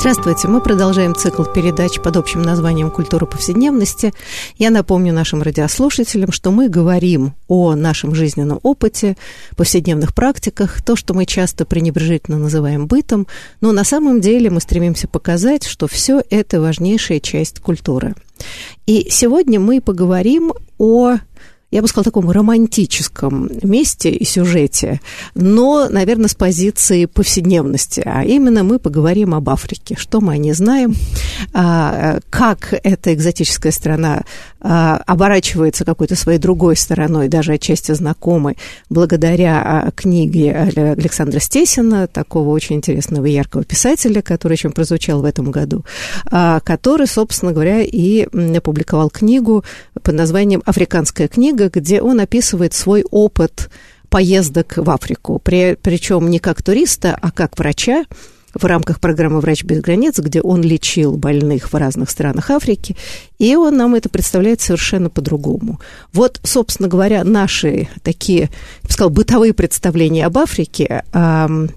Здравствуйте, мы продолжаем цикл передач под общим названием «Культура повседневности». Я напомню нашим радиослушателям, что мы говорим о нашем жизненном опыте, повседневных практиках, то, что мы часто пренебрежительно называем бытом, но на самом деле мы стремимся показать, что все это важнейшая часть культуры. И сегодня мы поговорим о я бы сказала, таком романтическом месте и сюжете, но, наверное, с позиции повседневности. А именно мы поговорим об Африке, что мы о ней знаем, а, как эта экзотическая страна а, оборачивается какой-то своей другой стороной, даже отчасти знакомой, благодаря а, книге Александра Стесина, такого очень интересного и яркого писателя, который очень прозвучал в этом году, который, собственно говоря, и опубликовал книгу под названием «Африканская книга», книга, где он описывает свой опыт поездок в Африку, при, причем не как туриста, а как врача в рамках программы «Врач без границ», где он лечил больных в разных странах Африки, и он нам это представляет совершенно по-другому. Вот, собственно говоря, наши такие, я бы сказала, бытовые представления об Африке, о,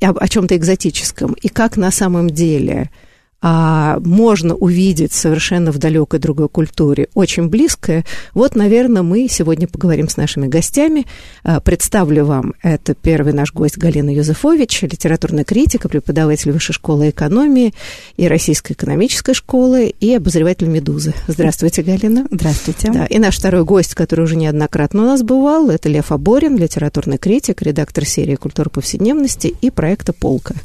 о чем-то экзотическом, и как на самом деле – а, можно увидеть совершенно в далекой другой культуре, очень близкое. Вот, наверное, мы сегодня поговорим с нашими гостями. А, представлю вам, это первый наш гость Галина Юзефович, литературная критика, преподаватель Высшей школы экономии и Российской экономической школы и обозреватель «Медузы». Здравствуйте, Галина. Здравствуйте. Да, и наш второй гость, который уже неоднократно у нас бывал, это Лев Аборин, литературный критик, редактор серии «Культура повседневности» и проекта «Полка».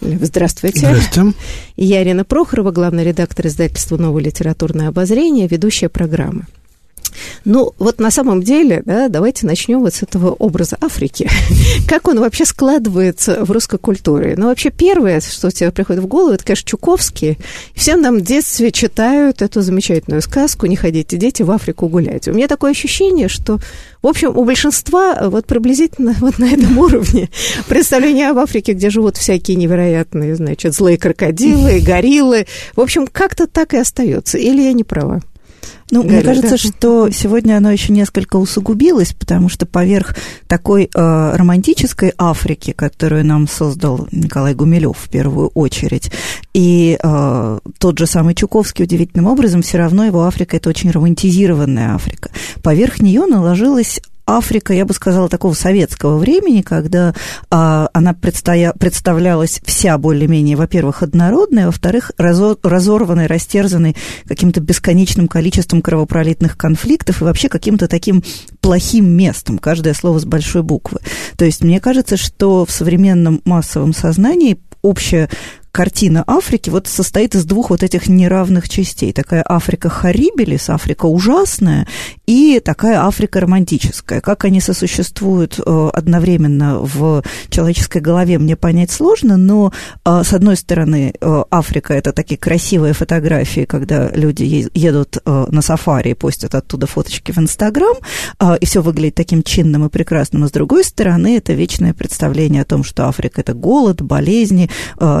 Здравствуйте. Здравствуйте. Я Ирина Прохорова, главный редактор издательства «Новое литературное обозрение», ведущая программы. Ну, вот на самом деле, да, давайте начнем вот с этого образа Африки. как он вообще складывается в русской культуре? Ну, вообще, первое, что тебе приходит в голову, это, конечно, Чуковский. Всем нам в детстве читают эту замечательную сказку «Не ходите, дети, в Африку гулять». У меня такое ощущение, что, в общем, у большинства вот приблизительно вот на этом уровне представление об Африке, где живут всякие невероятные, значит, злые крокодилы, гориллы. В общем, как-то так и остается. Или я не права? Ну, Галя, мне кажется, да. что сегодня оно еще несколько усугубилось, потому что поверх такой э, романтической Африки, которую нам создал Николай Гумилев в первую очередь, и э, тот же самый Чуковский удивительным образом, все равно его Африка это очень романтизированная Африка. Поверх нее наложилась Африка, я бы сказала, такого советского времени, когда а, она предстоя, представлялась вся более-менее, во-первых, однородной, во-вторых, разор, разорванной, растерзанной каким-то бесконечным количеством кровопролитных конфликтов и вообще каким-то таким плохим местом, каждое слово с большой буквы. То есть мне кажется, что в современном массовом сознании общая картина Африки вот состоит из двух вот этих неравных частей. Такая Африка Харибелис, Африка ужасная, и такая Африка романтическая. Как они сосуществуют э, одновременно в человеческой голове, мне понять сложно, но э, с одной стороны э, Африка это такие красивые фотографии, когда люди едут на сафари и постят оттуда фоточки в Инстаграм, и все выглядит таким чинным и прекрасным, а с другой стороны это вечное представление о том, что Африка это голод, болезни,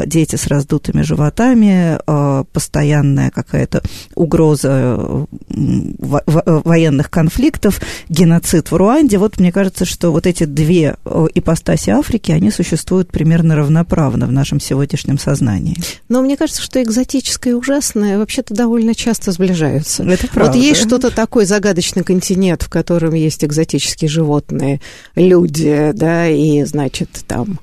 дети с раздутыми животами, э, постоянная какая-то угроза э, военных конфликтов, геноцид в Руанде. Вот мне кажется, что вот эти две э, ипостаси Африки, они существуют примерно равноправно в нашем сегодняшнем сознании. Но мне кажется, что экзотическое и ужасное вообще-то довольно часто сближаются. Это правда. Вот есть что-то такой загадочный континент, в котором есть экзотические животные, люди, да, и, значит, там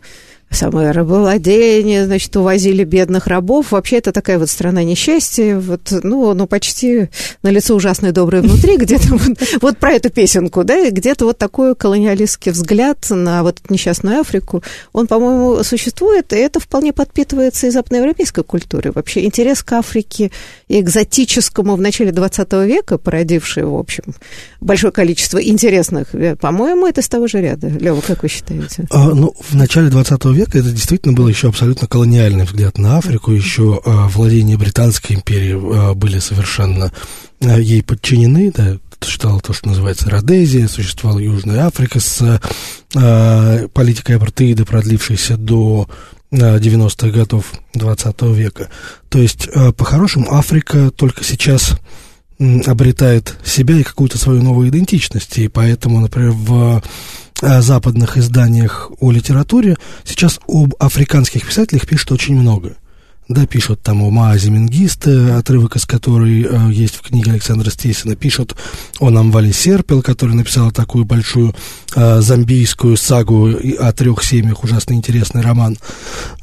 самое рабовладение, значит, увозили бедных рабов. Вообще это такая вот страна несчастья, вот, ну, ну почти на лицо ужасное доброе внутри, где-то вот, вот про эту песенку, да, где-то вот такой колониалистский взгляд на вот несчастную Африку, он, по-моему, существует, и это вполне подпитывается и западноевропейской культурой. Вообще интерес к Африке и экзотическому в начале 20 века, породивший, в общем, большое количество интересных, по-моему, это с того же ряда. Лева, как вы считаете? А, ну, в начале 20 века века это действительно был еще абсолютно колониальный взгляд на Африку. Еще э, владения Британской империи э, были совершенно э, ей подчинены. Да, существовало то, что называется Родезия, существовала Южная Африка с э, политикой апартеида, продлившейся до 90-х годов 20 века. То есть, э, по-хорошему, Африка только сейчас обретает себя и какую-то свою новую идентичность. И поэтому, например, в западных изданиях о литературе сейчас об африканских писателях пишут очень много. Да, пишут там о Маазе Менгисте, отрывок из которой э, есть в книге Александра Стесина, пишут о Намвале Серпел, который написал такую большую э, зомбийскую сагу о трех семьях, ужасно интересный роман,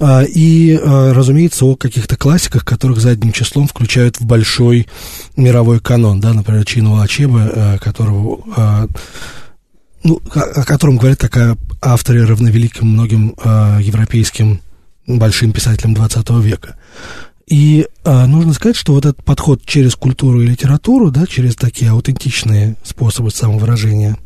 э, и, э, разумеется, о каких-то классиках, которых задним числом включают в большой мировой канон, да, например, Чинуа Ачеба, э, которого... Э, ну, о, о котором говорят как о авторе равновеликим многим э, европейским большим писателем 20 века. И а, нужно сказать, что вот этот подход через культуру и литературу, да, через такие аутентичные способы самовыражения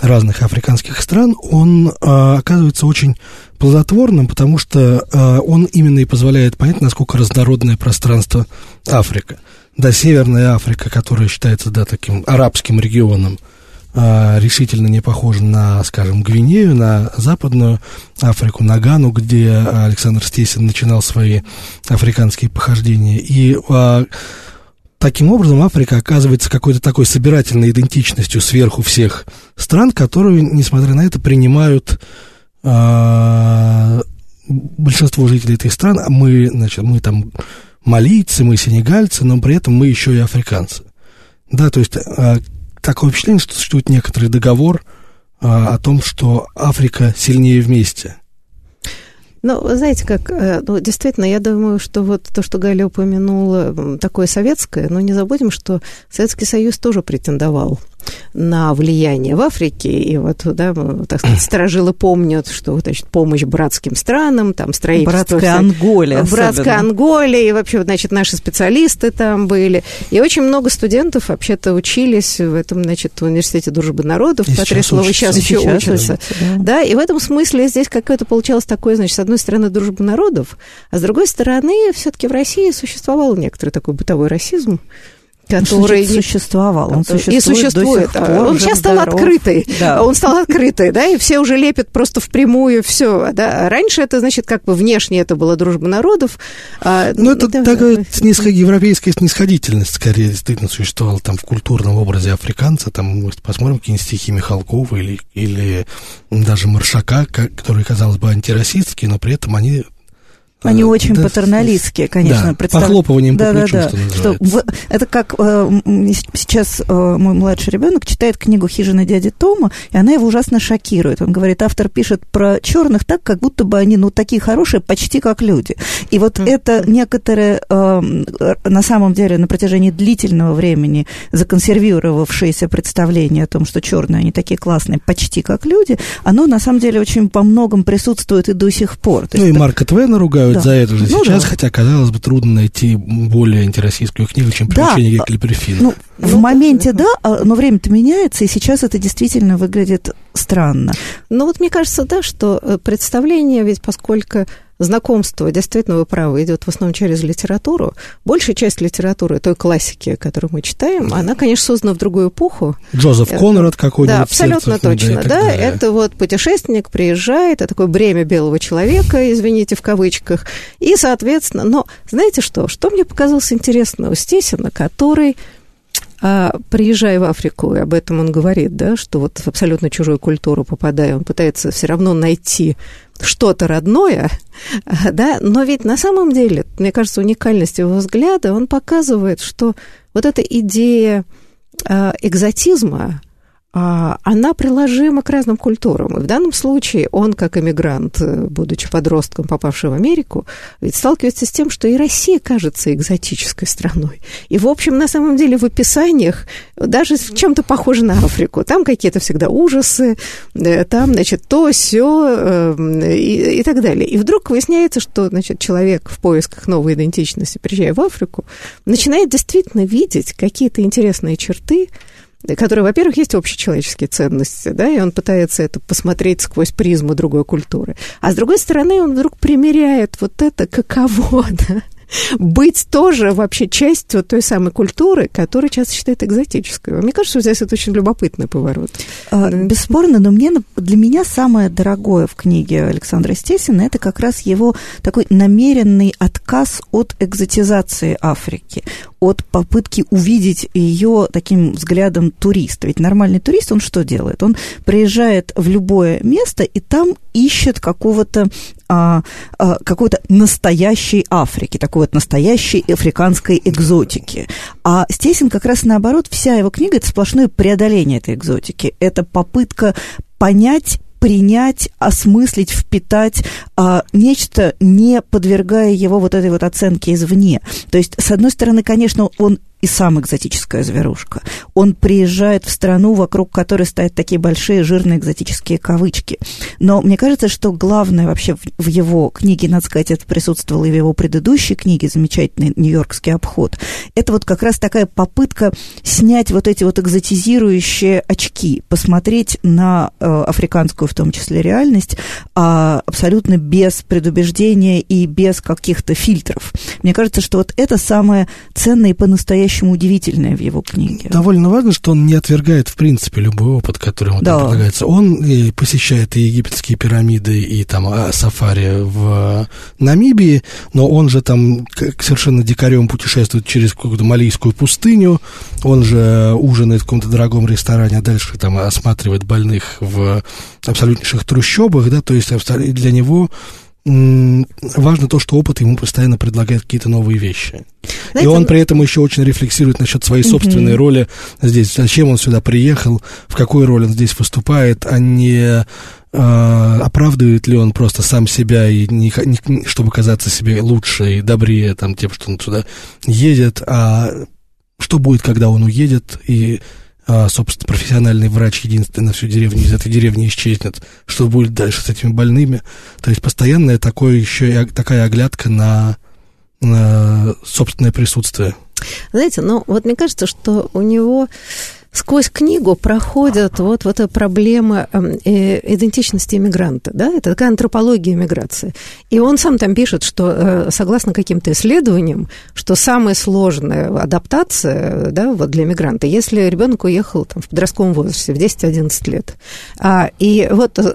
разных африканских стран, он а, оказывается очень плодотворным, потому что а, он именно и позволяет понять, насколько разнородное пространство Африка. Да, Северная Африка, которая считается, да, таким арабским регионом, а, решительно не похожа на, скажем, Гвинею, на Западную Африку, на Гану, где Александр Стесин начинал свои африканские похождения. И а, таким образом Африка оказывается какой-то такой собирательной идентичностью сверху всех стран, которые, несмотря на это, принимают а, большинство жителей этих стран. Мы, значит, мы там малийцы, мы сенегальцы, но при этом мы еще и африканцы. Да, то есть такое впечатление, что существует некоторый договор а, о том, что Африка сильнее вместе. Ну, знаете, как, э, ну, действительно, я думаю, что вот то, что Галя упомянула, такое советское, но не забудем, что Советский Союз тоже претендовал на влияние в Африке. И вот, да, так сказать, сторожилы помнят, что, значит, помощь братским странам, там, строительство... Братская Анголе Братская Анголе, и вообще, значит, наши специалисты там были. И очень много студентов вообще-то учились в этом, значит, в университете дружбы народов. И Патрия Слова сейчас еще сейчас учится. Да. да, и в этом смысле здесь какое-то получалось такое, значит, с одной стороны, дружба народов, а с другой стороны, все-таки в России существовал некоторый такой бытовой расизм, который Значит, существовал. Он существует и существует. До сих пор, он сейчас стал здоров. открытый. Да. Он стал открытый, да, и все уже лепят просто впрямую все. Да. Раньше это, значит, как бы внешне это была дружба народов. А, ну, это да, такая снисход... европейская снисходительность, скорее, действительно существовала там в культурном образе африканца. Там мы посмотрим какие-нибудь стихи Михалкова или, или даже Маршака, который, казалось бы, антироссийские, но при этом они они а, очень да, патерналистские, конечно. Да, представ... похлопыванием да, по плечу, да, да. что, что в... Это как э, сейчас э, мой младший ребенок читает книгу «Хижина дяди Тома», и она его ужасно шокирует. Он говорит, автор пишет про черных так, как будто бы они, ну, такие хорошие, почти как люди. И вот mm-hmm. это некоторые, э, на самом деле, на протяжении длительного времени законсервировавшееся представление о том, что черные, они такие классные, почти как люди, оно, на самом деле, очень по многом присутствует и до сих пор. То ну, и Марка Твена ругают ругают да. за это же ну, сейчас, да. хотя, казалось бы, трудно найти более антироссийскую книгу, чем «Приключения да. Геккеля Ну, ну, в моменте, да, а, но время-то меняется, и сейчас это действительно выглядит странно. Ну, вот мне кажется, да, что э, представление, ведь поскольку знакомство, действительно, вы правы, идет в основном через литературу. Большая часть литературы, той классики, которую мы читаем, она, конечно, создана в другую эпоху. Джозеф Конрад какой-нибудь. Да, абсолютно точно, да. Далее. Это вот путешественник приезжает, это такое бремя белого человека, извините, в кавычках. И, соответственно, но знаете что? Что мне показалось интересно у Стесина, который а приезжая в Африку, и об этом он говорит, да, что вот в абсолютно чужую культуру попадая, он пытается все равно найти что-то родное, да, но ведь на самом деле, мне кажется, уникальность его взгляда, он показывает, что вот эта идея э, экзотизма, она приложима к разным культурам. И в данном случае он, как эмигрант, э, будучи подростком, попавший в Америку, ведь сталкивается с тем, что и Россия кажется экзотической страной. И, в общем, на самом деле в описаниях даже чем-то похоже на Африку. Там какие-то всегда ужасы, э, там, значит, то, все эм, и, и так далее. И вдруг выясняется, что, значит, человек в поисках новой идентичности, приезжая в Африку, начинает действительно видеть какие-то интересные черты, которые, во-первых, есть общечеловеческие ценности, да, и он пытается это посмотреть сквозь призму другой культуры. А с другой стороны, он вдруг примеряет вот это каково, да, быть тоже вообще частью той самой культуры, которую часто считают экзотической. Мне кажется, здесь это очень любопытный поворот. А, бесспорно, но мне, для меня самое дорогое в книге Александра Стесина это как раз его такой намеренный отказ от экзотизации Африки, от попытки увидеть ее таким взглядом туриста. Ведь нормальный турист, он что делает? Он приезжает в любое место и там ищет какого-то а, а, какой-то настоящей Африки, такой вот настоящей африканской экзотики. А Стесин как раз наоборот, вся его книга – это сплошное преодоление этой экзотики. Это попытка понять принять, осмыслить, впитать а, нечто, не подвергая его вот этой вот оценке извне. То есть, с одной стороны, конечно, он и сам экзотическая зверушка. Он приезжает в страну, вокруг которой стоят такие большие жирные экзотические кавычки. Но мне кажется, что главное вообще в, его книге, надо сказать, это присутствовало и в его предыдущей книге, замечательный «Нью-Йоркский обход», это вот как раз такая попытка снять вот эти вот экзотизирующие очки, посмотреть на э, африканскую в том числе реальность э, абсолютно без предубеждения и без каких-то фильтров. Мне кажется, что вот это самое ценное и по-настоящему по-настоящему удивительное в его книге. Довольно важно, что он не отвергает, в принципе, любой опыт, который ему да. предлагается. Он и посещает и египетские пирамиды, и там а, сафари в Намибии, но он же там совершенно дикарем путешествует через какую-то малийскую пустыню, он же ужинает в каком-то дорогом ресторане, а дальше там осматривает больных в абсолютнейших трущобах, да, то есть для него важно то, что опыт ему постоянно предлагает какие-то новые вещи. Знаете, и он при этом еще очень рефлексирует насчет своей собственной роли здесь. Зачем он сюда приехал, в какой роли он здесь выступает, а не э, оправдывает ли он просто сам себя, и не, не, чтобы казаться себе лучше и добрее там, тем, что он сюда едет, а что будет, когда он уедет, и а, собственно, профессиональный врач единственный на всю деревню из этой деревни исчезнет, что будет дальше с этими больными. То есть постоянная такое еще и такая оглядка на, на собственное присутствие. Знаете, ну вот мне кажется, что у него сквозь книгу проходят вот, вот эта проблема эм, э, идентичности иммигранта, да, это такая антропология иммиграции. И он сам там пишет, что э, согласно каким-то исследованиям, что самая сложная адаптация, да, вот для иммигранта, если ребенок уехал там, в подростковом возрасте, в 10-11 лет, а, и вот э,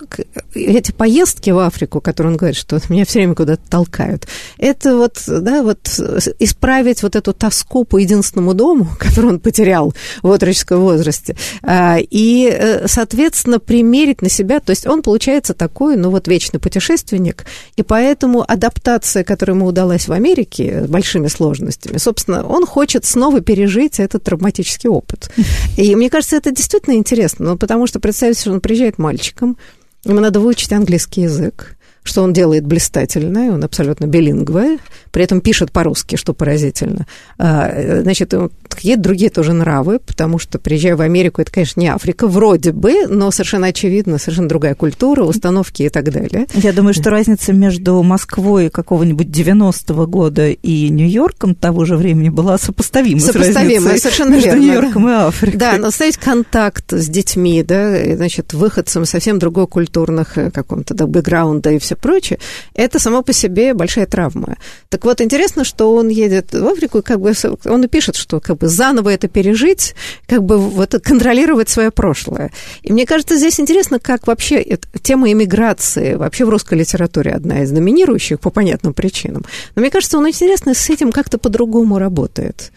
эти поездки в Африку, которые он говорит, что меня все время куда-то толкают, это вот, да, вот исправить вот эту тоску по единственному дому, который он потерял в отроческом возрасте. А, и, э, соответственно, примерить на себя, то есть он получается такой, ну вот вечный путешественник, и поэтому адаптация, которая ему удалась в Америке с большими сложностями, собственно, он хочет снова пережить этот травматический опыт. И мне кажется, это действительно интересно, ну, потому что представьте, что он приезжает мальчиком, ему надо выучить английский язык, что он делает блистательно, он абсолютно билингвый, при этом пишет по-русски, что поразительно. А, значит, какие-то другие тоже нравы, потому что, приезжая в Америку, это, конечно, не Африка, вроде бы, но совершенно очевидно, совершенно другая культура, установки и так далее. Я думаю, что разница между Москвой какого-нибудь 90-го года и Нью-Йорком того же времени была сопоставима. Сопоставима, совершенно между верно. Нью-Йорком да. и Африкой. Да, но ставить контакт с детьми, да, значит, выходцем совсем другой культурных э, каком-то да, бэкграунда и все прочее, это само по себе большая травма. Так вот, интересно, что он едет в Африку, и как бы он и пишет, что как бы заново это пережить, как бы вот контролировать свое прошлое. И мне кажется, здесь интересно, как вообще тема иммиграции вообще в русской литературе одна из доминирующих по понятным причинам. Но мне кажется, он интересно с этим как-то по-другому работает.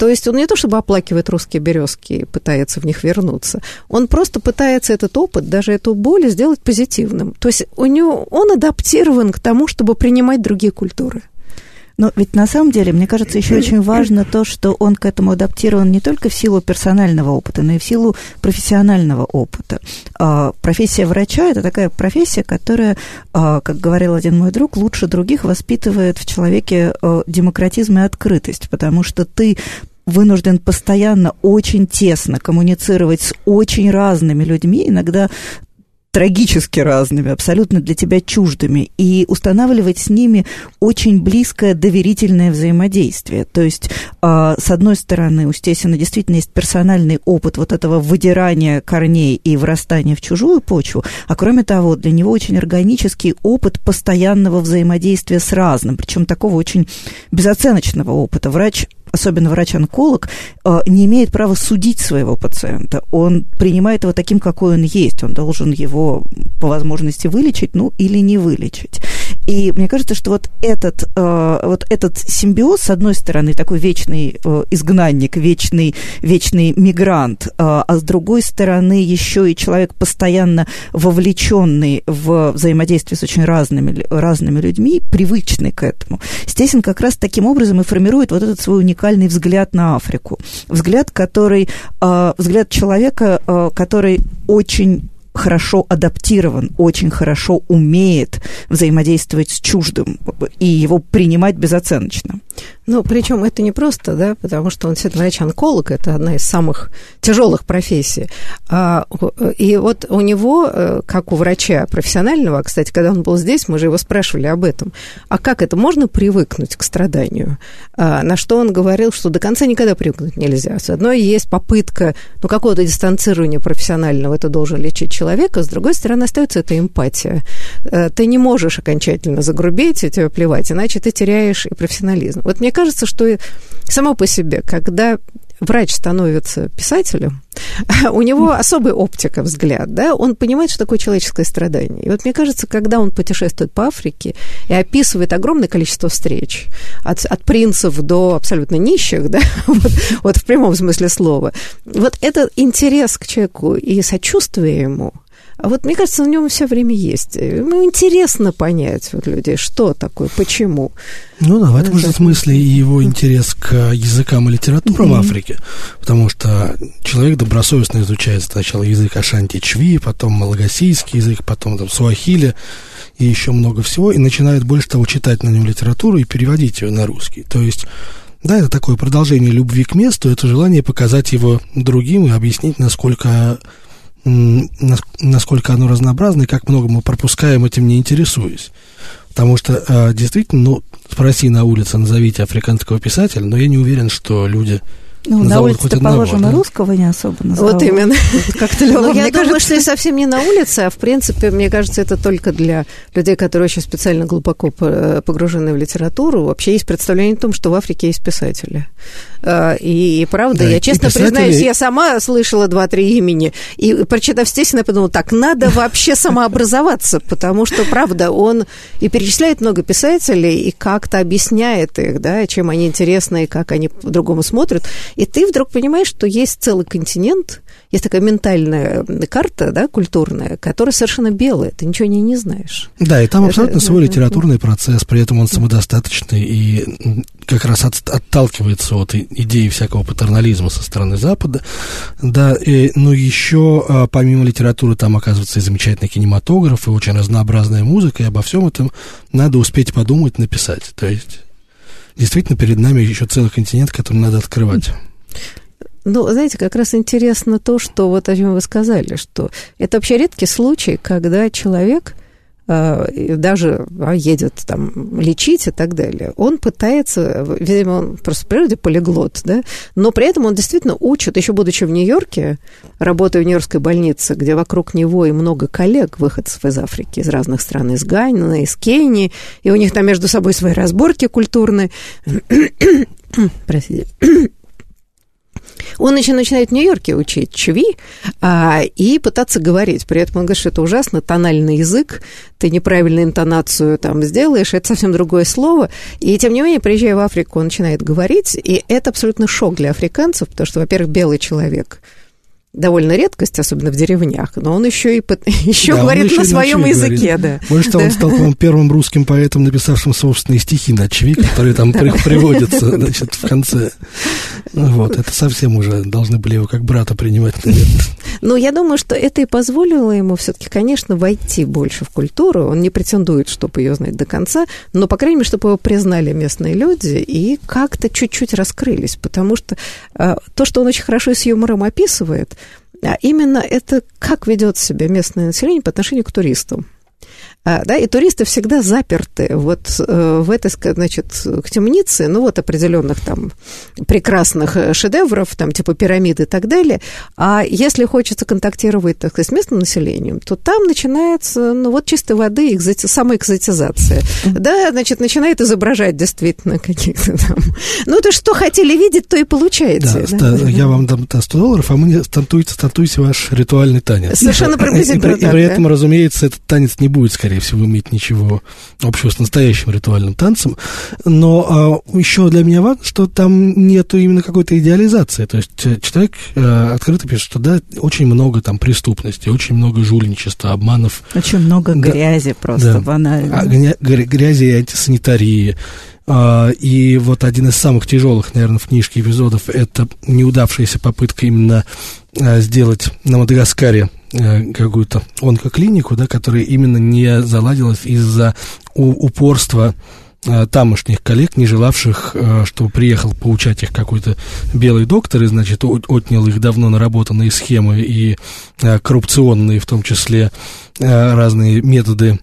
То есть он не то чтобы оплакивает русские березки и пытается в них вернуться, он просто пытается этот опыт, даже эту боль сделать позитивным. То есть у него, он адаптирован к тому, чтобы принимать другие культуры. Но ведь на самом деле, мне кажется, еще очень важно то, что он к этому адаптирован не только в силу персонального опыта, но и в силу профессионального опыта. А, профессия врача – это такая профессия, которая, а, как говорил один мой друг, лучше других воспитывает в человеке а, демократизм и открытость, потому что ты вынужден постоянно очень тесно коммуницировать с очень разными людьми, иногда трагически разными, абсолютно для тебя чуждыми, и устанавливать с ними очень близкое доверительное взаимодействие. То есть, э, с одной стороны, у Стесина действительно есть персональный опыт вот этого выдирания корней и врастания в чужую почву, а кроме того, для него очень органический опыт постоянного взаимодействия с разным, причем такого очень безоценочного опыта. Врач особенно врач-онколог, э, не имеет права судить своего пациента. Он принимает его таким, какой он есть. Он должен его по возможности вылечить, ну или не вылечить. И мне кажется, что вот этот, э, вот этот симбиоз, с одной стороны, такой вечный э, изгнанник, вечный, вечный мигрант, а с другой стороны, еще и человек постоянно вовлеченный в взаимодействие с очень разными, разными людьми, привычный к этому. Стесин как раз таким образом и формирует вот этот свой уникальный взгляд на Африку. Взгляд, который, э, взгляд человека, э, который очень хорошо адаптирован, очень хорошо умеет взаимодействовать с чуждым и его принимать безоценочно. Ну, причем это не просто, да, потому что он все-таки врач-онколог, это одна из самых тяжелых профессий. А, и вот у него, э, как у врача профессионального, кстати, когда он был здесь, мы же его спрашивали об этом, а как это, можно привыкнуть к страданию? А, на что он говорил, что до конца никогда привыкнуть нельзя. С одной есть попытка, ну, какого-то дистанцирования профессионального, это должен лечить человека, с другой стороны, остается эта эмпатия. Э, ты не можешь окончательно загрубеть и тебе плевать, иначе ты теряешь и профессионализм. Вот мне кажется, что само по себе, когда врач становится писателем, у него особый оптика взгляд, да, он понимает, что такое человеческое страдание. И вот мне кажется, когда он путешествует по Африке и описывает огромное количество встреч, от, от принцев до абсолютно нищих, да, вот, вот в прямом смысле слова, вот этот интерес к человеку и сочувствие ему – вот мне кажется, в нем все время есть. Ему интересно понять вот людей, что такое, почему. Ну да, в этом же смысле и его интерес к языкам и литературам mm-hmm. Африки, потому что человек добросовестно изучает сначала язык Ашанти-Чви, потом малагасийский язык, потом там суахили и еще много всего, и начинает больше того читать на нем литературу и переводить ее на русский. То есть да, это такое продолжение любви к месту, это желание показать его другим и объяснить, насколько насколько оно разнообразно и как много мы пропускаем, этим не интересуюсь. Потому что а, действительно, ну, спроси на улице, назовите африканского писателя, но я не уверен, что люди ну, на улице-то, положим, да? русского не особо назовут. Вот именно. Как-то ну, я думаю, что и совсем не на улице, а в принципе, мне кажется, это только для людей, которые очень специально глубоко погружены в литературу. Вообще есть представление о том, что в Африке есть писатели. А, и, и правда, да, я честно писатели... признаюсь, я сама слышала два-три имени, и прочитав здесь, я подумала, так, надо вообще самообразоваться, потому что, правда, он и перечисляет много писателей, и как-то объясняет их, да, чем они интересны, и как они по-другому смотрят. И ты вдруг понимаешь, что есть целый континент, есть такая ментальная карта, да, культурная, которая совершенно белая, ты ничего не, не знаешь. Да, и там абсолютно Это, свой литературный процесс, при этом он самодостаточный и как раз от, отталкивается от идеи всякого патернализма со стороны Запада. Да, и, ну еще а, помимо литературы там оказывается и замечательный кинематограф, и очень разнообразная музыка, и обо всем этом надо успеть подумать, написать. То есть действительно перед нами еще целый континент, который надо открывать. Ну, знаете, как раз интересно то, что вот о чем вы сказали, что это вообще редкий случай, когда человек даже а, едет там лечить и так далее, он пытается, видимо, он просто в природе полиглот, да, но при этом он действительно учит, еще будучи в Нью-Йорке, работая в Нью-Йоркской больнице, где вокруг него и много коллег, выходцев из Африки, из разных стран, из Гайна, из Кении, и у них там между собой свои разборки культурные. Простите он еще начинает в Нью-Йорке учить чви а, и пытаться говорить. При этом он говорит, что это ужасно, тональный язык, ты неправильную интонацию там сделаешь, это совсем другое слово. И тем не менее, приезжая в Африку, он начинает говорить, и это абсолютно шок для африканцев, потому что, во-первых, белый человек – довольно редкость, особенно в деревнях, но он еще и еще да, говорит еще на своем языке, говорит. да. Больше того, он стал, по первым русским поэтом, написавшим собственные стихи на чви, которые там приводятся, значит, в конце. Вот, это совсем уже должны были его как брата принимать, Ну, я думаю, что это и позволило ему все-таки, конечно, войти больше в культуру. Он не претендует, чтобы ее знать до конца, но, по крайней мере, чтобы его признали местные люди и как-то чуть-чуть раскрылись, потому что э, то, что он очень хорошо с юмором описывает, а именно это как ведет себя местное население по отношению к туристам. А, да, и туристы всегда заперты вот э, в этой, значит, к темнице, ну, вот определенных там прекрасных э, шедевров, там, типа пирамиды и так далее. А если хочется контактировать, так сказать, с местным населением, то там начинается, ну, вот чистой воды экзоти... самоэкзотизация. Да, значит, начинает изображать действительно каких-то там... Ну, то, что хотели видеть, то и получаете. Да, да. я вам дам 100 долларов, а мы стантуйте, стантуйте ваш ритуальный танец. Совершенно приблизительно И, и, и при этом, разумеется, этот танец не будет, скорее всего, иметь ничего общего с настоящим ритуальным танцем. Но а, еще для меня важно, что там нету именно какой-то идеализации. То есть э, человек а, открыто пишет, что да, очень много там преступности, очень много жульничества, обманов. Очень много да, грязи просто да, банально. А, грязи и антисанитарии. Uh, и вот один из самых тяжелых, наверное, в книжке эпизодов это неудавшаяся попытка именно uh, сделать на Мадагаскаре Э, какую-то онкоклинику, да, которая именно не заладилась из-за упорства э, тамошних коллег, не желавших, э, чтобы приехал поучать их какой-то белый доктор, и, значит, отнял их давно наработанные схемы и коррупционные, в том числе, разные методы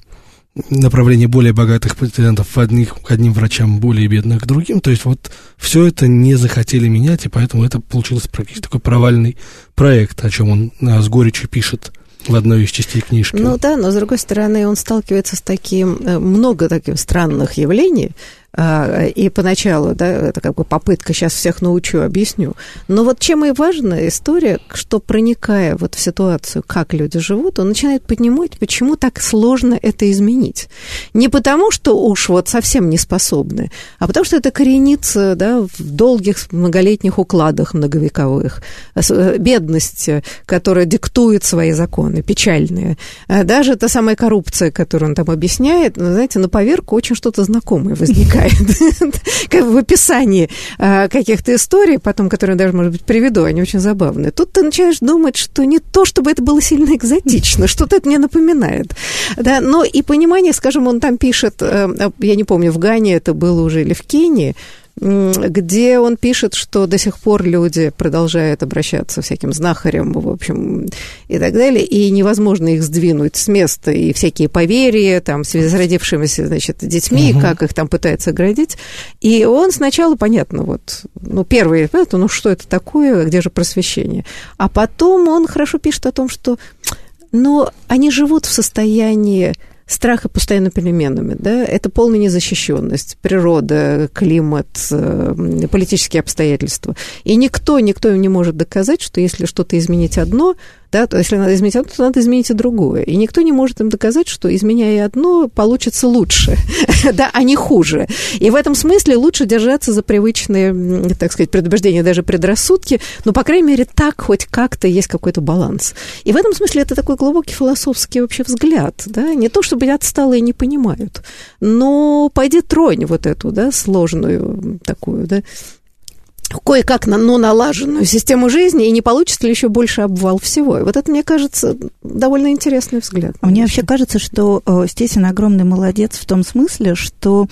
направление более богатых пациентов одних, к одним врачам, более бедных к другим. То есть вот все это не захотели менять, и поэтому это получился практически такой провальный проект, о чем он а, с горечью пишет в одной из частей книжки. Ну да, но с другой стороны он сталкивается с таким, э, много таких странных явлений, и поначалу, да, это как бы попытка, сейчас всех научу, объясню. Но вот чем и важна история, что проникая вот в ситуацию, как люди живут, он начинает понимать, почему так сложно это изменить. Не потому, что уж вот совсем не способны, а потому что это коренится, да, в долгих многолетних укладах многовековых, э, бедности, которая диктует свои законы, печальные. А даже та самая коррупция, которую он там объясняет, ну, знаете, на поверку очень что-то знакомое возникает возникает как в описании а, каких-то историй, потом, которые даже, может быть, приведу, они очень забавные. Тут ты начинаешь думать, что не то, чтобы это было сильно экзотично, что-то это мне напоминает. Да, но и понимание, скажем, он там пишет, э, я не помню, в Гане это было уже или в Кении, где он пишет, что до сих пор люди продолжают обращаться всяким знахарям, в общем, и так далее, и невозможно их сдвинуть с места, и всякие поверья, там, в связи с родившимися, значит, детьми, угу. как их там пытаются оградить. И он сначала, понятно, вот, ну, первый, ну, что это такое, где же просвещение? А потом он хорошо пишет о том, что, ну, они живут в состоянии страха постоянно переменами, да, это полная незащищенность, природа, климат, э, политические обстоятельства. И никто, никто им не может доказать, что если что-то изменить одно, да, то если надо изменить одно, то надо изменить и другое. И никто не может им доказать, что изменяя одно, получится лучше, да, а не хуже. И в этом смысле лучше держаться за привычные, так сказать, предубеждения, даже предрассудки, но, по крайней мере, так хоть как-то есть какой-то баланс. И в этом смысле это такой глубокий философский вообще взгляд, да, не то чтобы отсталые не понимают, но пойди тронь вот эту, да, сложную такую, да, кое-как на, но налаженную систему жизни, и не получится ли еще больше обвал всего. И вот это, мне кажется, довольно интересный взгляд. Мне вообще кажется, что э, Стесин огромный молодец в том смысле, что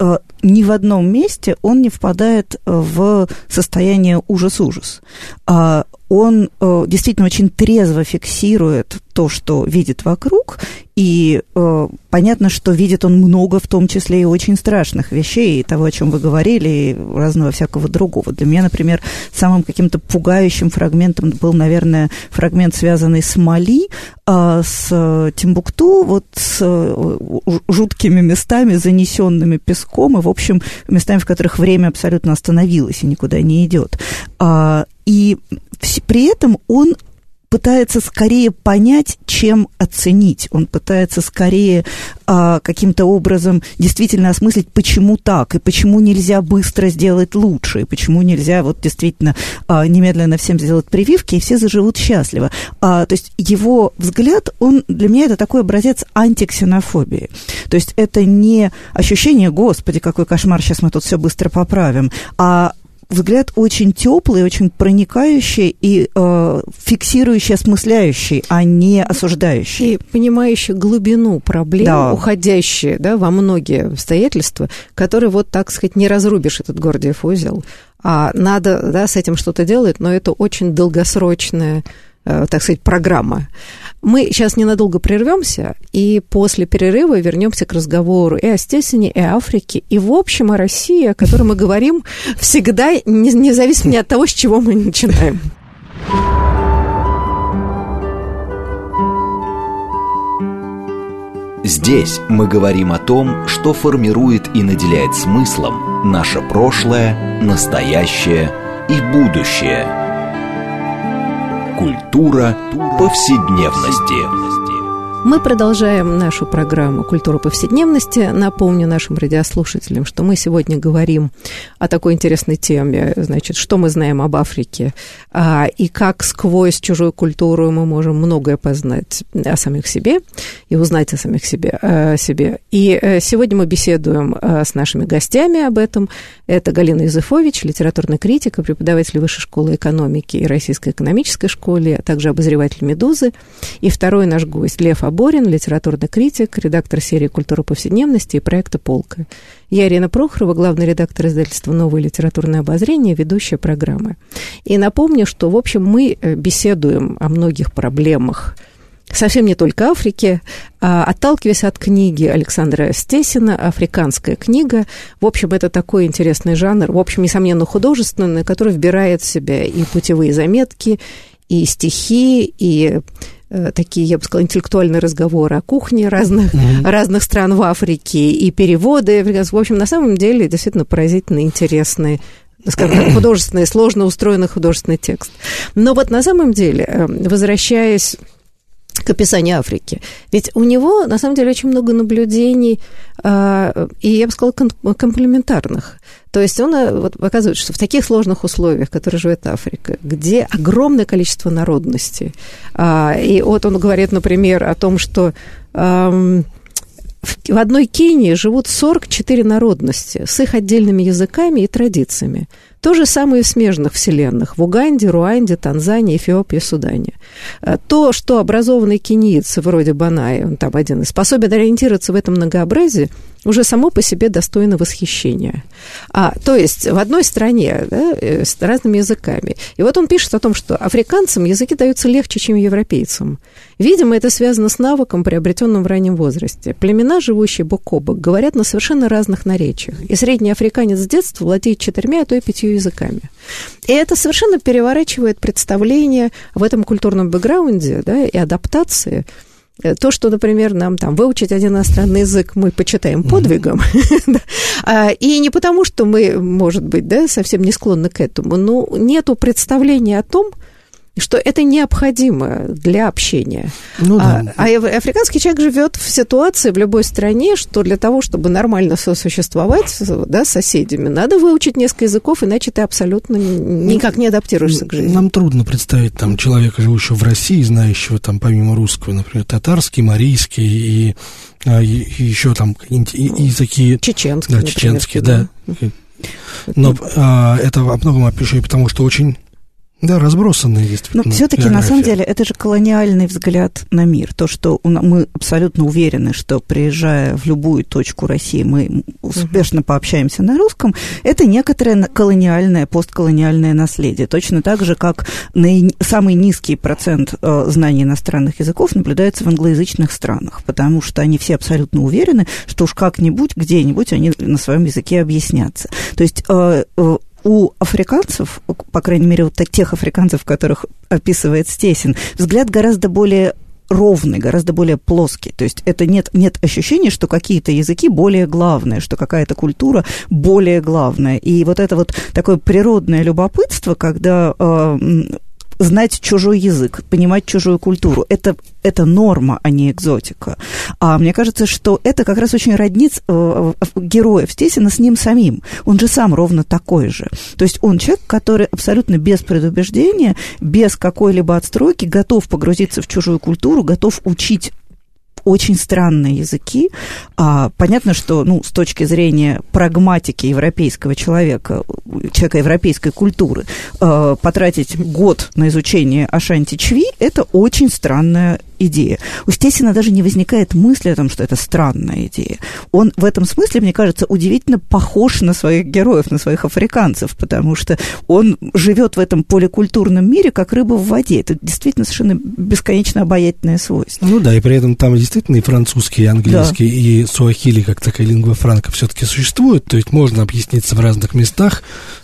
э, ни в одном месте он не впадает в состояние ужас-ужас. А он э, действительно очень трезво фиксирует то, что видит вокруг, и э, понятно, что видит он много, в том числе и очень страшных вещей, и того, о чем вы говорили, и разного всякого другого. Для меня, например, самым каким-то пугающим фрагментом был, наверное, фрагмент, связанный с Мали, э, с Тимбукту, вот с э, жуткими местами, занесенными песком, и, в общем, местами, в которых время абсолютно остановилось и никуда не идет. А, и при этом он пытается скорее понять, чем оценить. Он пытается скорее а, каким-то образом действительно осмыслить, почему так, и почему нельзя быстро сделать лучше, и почему нельзя вот действительно а, немедленно всем сделать прививки, и все заживут счастливо. А, то есть его взгляд, он для меня это такой образец антиксенофобии. То есть это не ощущение, господи, какой кошмар, сейчас мы тут все быстро поправим, а взгляд очень теплый, очень проникающий и э, фиксирующий, осмысляющий, а не осуждающий. И понимающий глубину проблем, да. уходящие да, во многие обстоятельства, которые вот, так сказать, не разрубишь этот Гордиев узел. А надо да, с этим что-то делать, но это очень долгосрочная так сказать, программа. Мы сейчас ненадолго прервемся, и после перерыва вернемся к разговору и о Стесине, и о Африке, и в общем о России, о которой мы говорим всегда, независимо от того, с чего мы начинаем. Здесь мы говорим о том, что формирует и наделяет смыслом наше прошлое, настоящее и будущее. Культура повседневности. Мы продолжаем нашу программу «Культура повседневности». Напомню нашим радиослушателям, что мы сегодня говорим о такой интересной теме, значит, что мы знаем об Африке, а, и как сквозь чужую культуру мы можем многое познать о самих себе и узнать о самих себе. О себе. И э, сегодня мы беседуем э, с нашими гостями об этом. Это Галина Юзефович, литературный критик, преподаватель Высшей школы экономики и Российской экономической школы, а также обозреватель «Медузы». И второй наш гость Лев Аборин, литературный критик, редактор серии «Культура повседневности» и проекта «Полка». Я Ирина Прохорова, главный редактор издательства «Новое литературное обозрение», ведущая программы. И напомню, что, в общем, мы э, беседуем о многих проблемах совсем не только Африки, а отталкиваясь от книги Александра Стесина «Африканская книга». В общем, это такой интересный жанр, в общем, несомненно, художественный, который вбирает в себя и путевые заметки, и стихи, и такие, я бы сказала, интеллектуальные разговоры о кухне разных, mm-hmm. разных стран в Африке и переводы. В общем, на самом деле, действительно поразительно интересный скажем так, художественный, сложно устроенный художественный текст. Но вот на самом деле, э, возвращаясь к описанию Африки. Ведь у него, на самом деле, очень много наблюдений, э, и, я бы сказала, комплементарных. То есть он э, вот, показывает, что в таких сложных условиях, в которых живет Африка, где огромное количество народностей, а, и вот он говорит, например, о том, что в одной Кении живут 44 народности с их отдельными языками и традициями. То же самое и в смежных вселенных в Уганде, Руанде, Танзании, Эфиопии, Судане. Э, то, что образованные кенийцы вроде Банаи, он там один, способен ориентироваться в этом многообразии, уже само по себе достойно восхищения. А, то есть в одной стране да, э, с разными языками. И вот он пишет о том, что африканцам языки даются легче, чем европейцам. Видимо, это связано с навыком, приобретенным в раннем возрасте. Племена, живущие бок о бок, говорят на совершенно разных наречиях. И средний африканец с детства владеет четырьмя, а то и пятью языками. И это совершенно переворачивает представление в этом культурном бэкграунде да, и адаптации – Э, то, что, например, нам там выучить один иностранный язык мы почитаем подвигом, а, и не потому, что мы, может быть, да, совсем не склонны к этому, но нету представления о том, что это необходимо для общения. Ну, а, да. а, а африканский человек живет в ситуации в любой стране, что для того, чтобы нормально сосуществовать да, с соседями, надо выучить несколько языков, иначе ты абсолютно никак не адаптируешься к жизни. Нам трудно представить там человека, живущего в России, знающего там помимо русского, например, татарский, марийский и, а, и, и еще там языки... Чеченский, Да, чеченский, да. да. Но а, это во многом еще и потому, что очень да, разбросанные действительно. Но все-таки, на самом деле, это же колониальный взгляд на мир. То, что мы абсолютно уверены, что приезжая в любую точку России, мы успешно пообщаемся на русском, это некоторое колониальное, постколониальное наследие. Точно так же, как самый низкий процент э, знаний иностранных языков наблюдается в англоязычных странах, потому что они все абсолютно уверены, что уж как-нибудь, где-нибудь они на своем языке объяснятся. То есть э, э, у африканцев, по крайней мере, вот тех африканцев, которых описывает Стесин, взгляд гораздо более ровный, гораздо более плоский. То есть это нет, нет ощущения, что какие-то языки более главные, что какая-то культура более главная. И вот это вот такое природное любопытство, когда э, знать чужой язык, понимать чужую культуру. Это, это норма, а не экзотика. А мне кажется, что это как раз очень родниц э, героев Стесина с ним самим. Он же сам ровно такой же. То есть он человек, который абсолютно без предубеждения, без какой-либо отстройки готов погрузиться в чужую культуру, готов учить очень странные языки. А, понятно, что ну, с точки зрения прагматики европейского человека, человека европейской культуры, а, потратить год на изучение Ашанти Чви – это очень странная идея. У Стесина даже не возникает мысли о том, что это странная идея. Он в этом смысле, мне кажется, удивительно похож на своих героев, на своих африканцев, потому что он живет в этом поликультурном мире, как рыба в воде. Это действительно совершенно бесконечно обаятельное свойство. Ну да, и при этом там действительно и французский, и английский, да. и суахили, как такая лингва франка, все-таки существует. То есть можно объясниться в разных местах,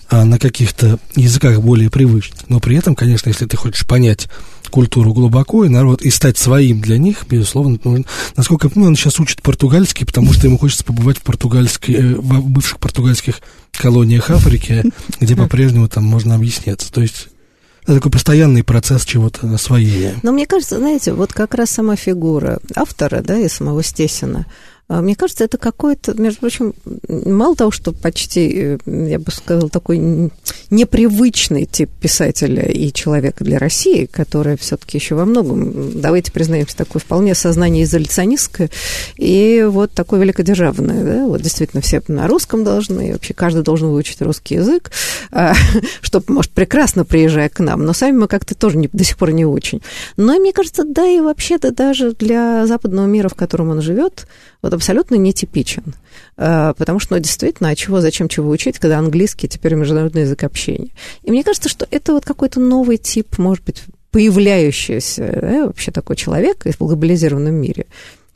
а, на каких-то языках более привычных. Но при этом, конечно, если ты хочешь понять культуру глубоко и народ, и стать своим для них, безусловно, ну, насколько я понимаю, он сейчас учит португальский, потому что ему хочется побывать в, португальской, э, в бывших португальских колониях Африки, где по-прежнему там можно объясняться. То есть это такой постоянный процесс чего-то освоения. Но мне кажется, знаете, вот как раз сама фигура автора, да, и самого Стесина, мне кажется, это какой-то, между прочим, мало того, что почти, э, я бы сказала, такой непривычный тип писателя и человека для России, который все-таки еще во многом, давайте признаемся, такое вполне сознание изоляционистское и вот такое великодержавное, да, вот действительно все на русском должны, вообще каждый должен выучить русский язык, а, чтобы, может, прекрасно приезжая к нам, но сами мы как-то тоже не, до сих пор не очень. Но мне кажется, да и вообще-то даже для западного мира, в котором он живет, вот абсолютно нетипичен. А, потому что, ну, действительно, а чего, зачем чего учить, когда английский теперь международный язык общения. И мне кажется, что это вот какой-то новый тип, может быть, появляющийся, да, вообще такой человек в глобализированном мире,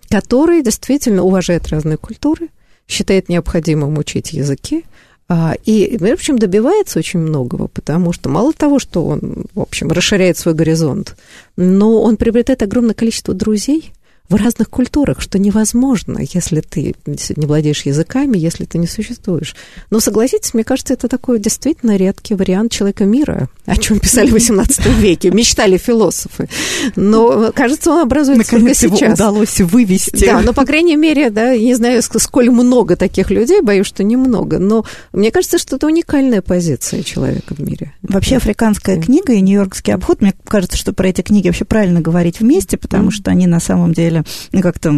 который действительно уважает разные культуры, считает необходимым учить языки, а, и, в общем, добивается очень многого, потому что мало того, что он, в общем, расширяет свой горизонт, но он приобретает огромное количество друзей, в разных культурах, что невозможно, если ты не владеешь языками, если ты не существуешь. Но согласитесь, мне кажется, это такой действительно редкий вариант человека мира, о чем писали в XVIII веке, мечтали философы. Но, кажется, он образуется Наконец только сейчас. Его удалось вывести. Да, но, по крайней мере, да, не знаю, сколь много таких людей, боюсь, что немного, но мне кажется, что это уникальная позиция человека в мире. Вообще, африканская книга и Нью-Йоркский обход, мне кажется, что про эти книги вообще правильно говорить вместе, потому что они на самом деле деле, ну, как-то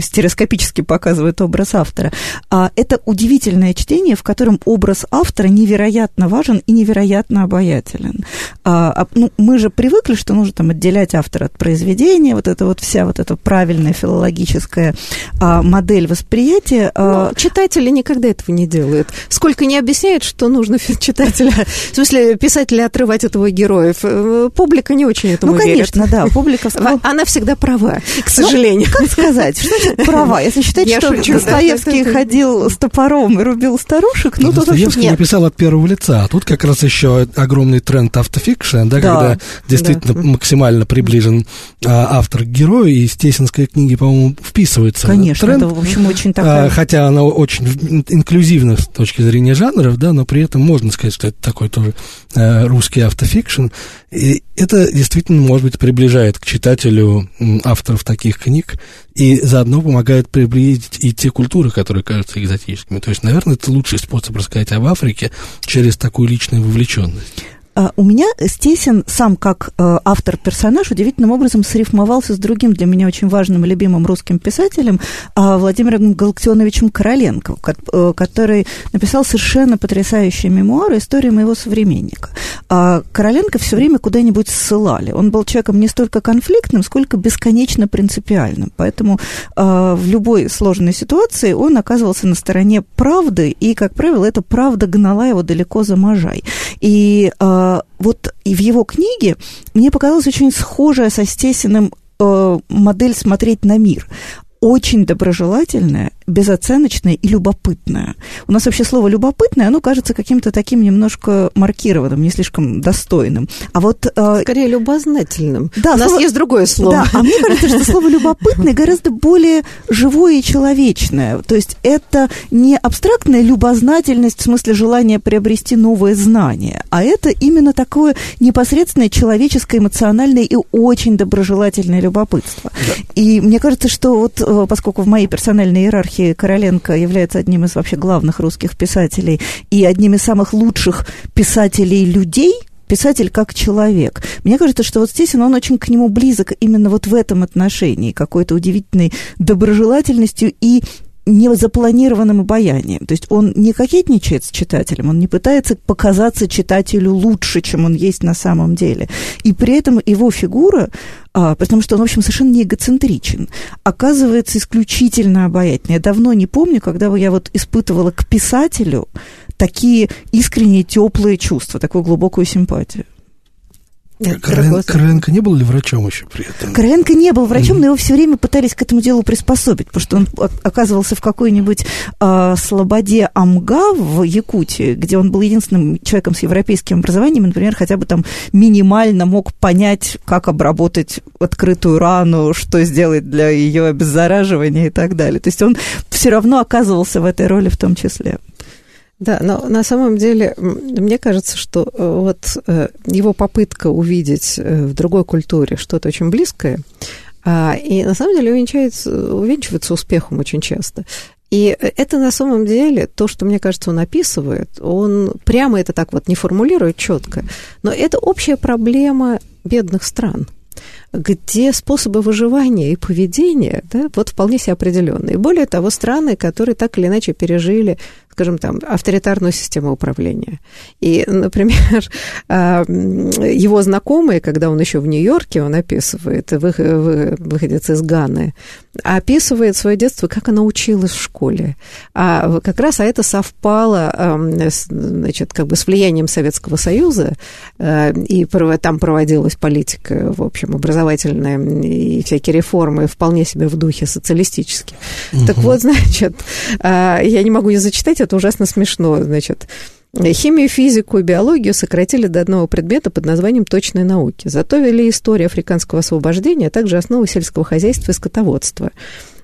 стереоскопически показывает образ автора. А это удивительное чтение, в котором образ автора невероятно важен и невероятно обаятелен. А, а, ну, мы же привыкли, что нужно там отделять автора от произведения, вот это вот вся вот эта правильная филологическая а, модель восприятия. А... Но читатели никогда этого не делают. Сколько не объясняют, что нужно читателя, в смысле писателя отрывать от его героев, э, публика не очень этому ну, конечно, верит. да, публика... Она всегда права, к сожалению сожалению. Ну, как сказать? Что значит права? Если считать, Я что шучу, Достоевский да, ходил с топором и рубил старушек, ну, то Достоевский написал от первого лица. А тут как раз еще огромный тренд автофикшн, да, да когда действительно да. максимально приближен а, автор к герою, и Стесинская книги, по-моему, вписывается Конечно, тренд. это, в общем, очень такая... А, хотя она очень инклюзивна с точки зрения жанров, да, но при этом можно сказать, что это такой тоже а, русский автофикшн. И это действительно, может быть, приближает к читателю авторов таких книг и заодно помогает приблизить и те культуры, которые кажутся экзотическими. То есть, наверное, это лучший способ рассказать об Африке через такую личную вовлеченность. А, у меня Стесин сам как э, автор-персонаж удивительным образом срифмовался с другим для меня очень важным и любимым русским писателем а, Владимиром Галактионовичем Короленко, э, который написал совершенно потрясающие мемуары «История моего современника». А Короленко все время куда-нибудь ссылали. Он был человеком не столько конфликтным, сколько бесконечно принципиальным. Поэтому в любой сложной ситуации он оказывался на стороне правды, и, как правило, эта правда гнала его далеко за можай. И а, вот в его книге мне показалась очень схожая со Стесиным э, модель смотреть на мир очень доброжелательная, безоценочная и любопытная. У нас вообще слово «любопытное», оно кажется каким-то таким немножко маркированным, не слишком достойным. А вот... Э, Скорее, любознательным. Да, У слово... нас есть другое слово. Да, а мне кажется, что слово «любопытное» гораздо более живое и человечное. То есть это не абстрактная любознательность в смысле желания приобрести новые знания, а это именно такое непосредственное человеческое, эмоциональное и очень доброжелательное любопытство. Да. И мне кажется, что вот э, поскольку в моей персональной иерархии Короленко является одним из вообще главных русских писателей и одним из самых лучших писателей людей, писатель как человек. Мне кажется, что вот здесь он очень к нему близок именно вот в этом отношении, какой-то удивительной доброжелательностью и незапланированным обаянием. То есть он не кокетничает с читателем, он не пытается показаться читателю лучше, чем он есть на самом деле. И при этом его фигура, а, потому что он, в общем, совершенно не эгоцентричен, оказывается исключительно обаятельной. Я давно не помню, когда я вот испытывала к писателю такие искренние, теплые чувства, такую глубокую симпатию. Крен, Кренко не был ли врачом еще при этом? Кренко не был врачом, mm-hmm. но его все время пытались к этому делу приспособить, потому что он оказывался в какой-нибудь э, слободе Амга в Якутии, где он был единственным человеком с европейским образованием, например, хотя бы там минимально мог понять, как обработать открытую рану, что сделать для ее обеззараживания и так далее. То есть он все равно оказывался в этой роли в том числе. Да, но на самом деле, мне кажется, что э, вот э, его попытка увидеть э, в другой культуре что-то очень близкое, а, и на самом деле увенчивается, увенчивается успехом очень часто. И это на самом деле то, что, мне кажется, он описывает. Он прямо это так вот не формулирует четко, но это общая проблема бедных стран где способы выживания и поведения да, вот вполне себе определенные. Более того, страны, которые так или иначе пережили скажем там, авторитарную систему управления. И, например, а, его знакомые, когда он еще в Нью-Йорке, он описывает, выходец из Ганы, описывает свое детство, как она училась в школе. А как раз а это совпало значит, как бы с влиянием Советского Союза, а, и там проводилась политика, в общем, образовательная, и всякие реформы вполне себе в духе социалистических. Угу. Так вот, значит, а, я не могу не зачитать это ужасно смешно, значит. Химию, физику и биологию сократили до одного предмета под названием «точные науки». Зато вели историю африканского освобождения, а также основы сельского хозяйства и скотоводства.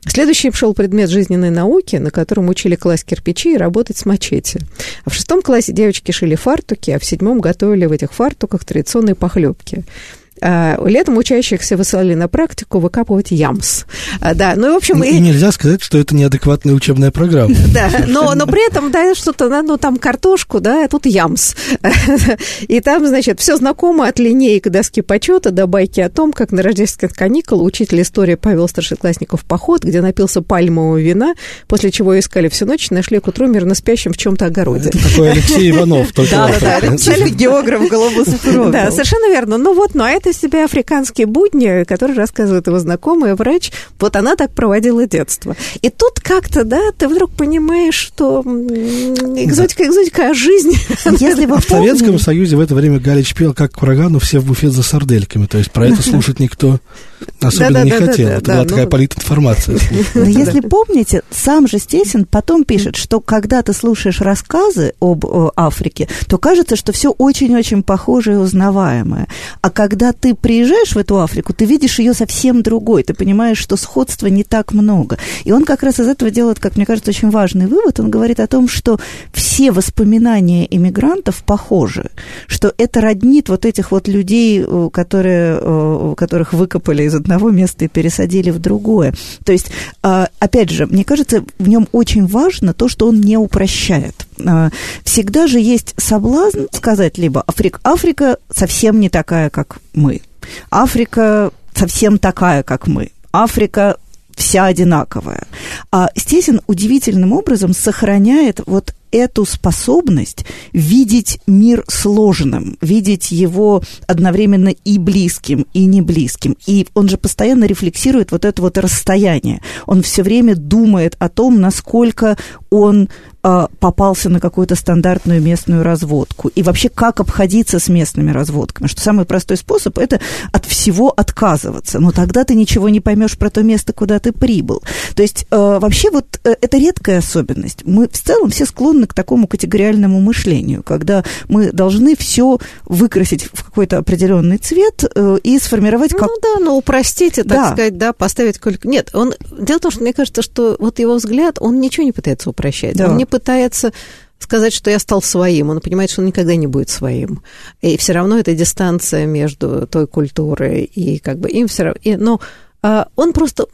Следующим шел предмет жизненной науки, на котором учили класть кирпичи и работать с мачете. А в шестом классе девочки шили фартуки, а в седьмом готовили в этих фартуках традиционные похлебки. А, летом учащихся высылали на практику выкапывать ямс. А, да, ну, в общем... И, и нельзя сказать, что это неадекватная учебная программа. Да, но, но при этом, да, что-то, ну, там картошку, да, а тут ямс. И там, значит, все знакомо от линеек доски почета до байки о том, как на рождественских каникул учитель истории Павел старшеклассников поход, где напился пальмового вина, после чего искали всю ночь, нашли к утру мирно спящим в чем-то огороде. Это такой Алексей Иванов, Да, да, да, географ глобус Да, совершенно верно. Ну вот, ну а это это себе африканские будни, которые рассказывает его знакомая врач. Вот она так проводила детство. И тут как-то, да, ты вдруг понимаешь, что экзотика, экзотика, а жизнь... Если вы в Советском Союзе в это время Галич пел как к урагану все в буфет за сардельками. То есть про это слушать никто особенно не хотел. Это была такая ну. политинформация. Но если помните, сам же Стесин потом пишет, что когда ты слушаешь рассказы об Африке, то кажется, что все очень-очень похоже и узнаваемое. А когда ты приезжаешь в эту Африку, ты видишь ее совсем другой, ты понимаешь, что сходства не так много. И он как раз из этого делает, как мне кажется, очень важный вывод. Он говорит о том, что все воспоминания иммигрантов похожи, что это роднит вот этих вот людей, э, которые, э, которых выкопали из одного места и пересадили в другое. То есть, а, опять же, мне кажется, в нем очень важно то, что он не упрощает. А, всегда же есть соблазн сказать либо Африка, Африка совсем не такая, как мы. Африка совсем такая, как мы. Африка вся одинаковая. А Стесин удивительным образом сохраняет вот эту способность видеть мир сложным, видеть его одновременно и близким, и не близким. И он же постоянно рефлексирует вот это вот расстояние. Он все время думает о том, насколько он попался на какую-то стандартную местную разводку. И вообще, как обходиться с местными разводками. Что самый простой способ – это от всего отказываться. Но тогда ты ничего не поймешь про то место, куда ты прибыл. То есть, а, вообще, вот э, это редкая особенность. Мы в целом все склонны к такому категориальному мышлению, когда мы должны все выкрасить в какой-то определенный цвет э, и сформировать как... Ну да, но упростить, так да. сказать, да, поставить... Нет, он... Дело в том, что мне кажется, что вот его взгляд, он ничего не пытается упрощать. Да. Он не пытается сказать, что я стал своим. Он понимает, что он никогда не будет своим. И все равно это дистанция между той культурой и как бы им все равно. И, но а, он просто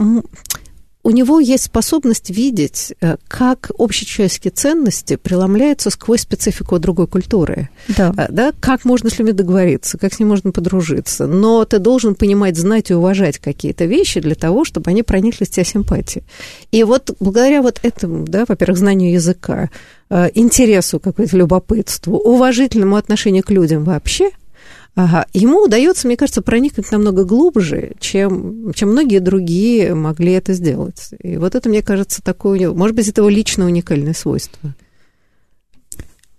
у него есть способность видеть, э, как общечеловеческие ценности преломляются сквозь специфику другой культуры. Да. Э, да. Как можно с людьми договориться, как с ним можно подружиться. Но ты должен понимать, знать и уважать какие-то вещи для того, чтобы они проникли в тебя симпатией. И вот благодаря вот этому, да, во-первых, знанию языка, э, интересу, какой-то любопытству, уважительному отношению к людям вообще – Ага. Ему удается, мне кажется, проникнуть намного глубже, чем, чем многие другие могли это сделать. И вот это, мне кажется, такое, может быть, это его лично уникальное свойство.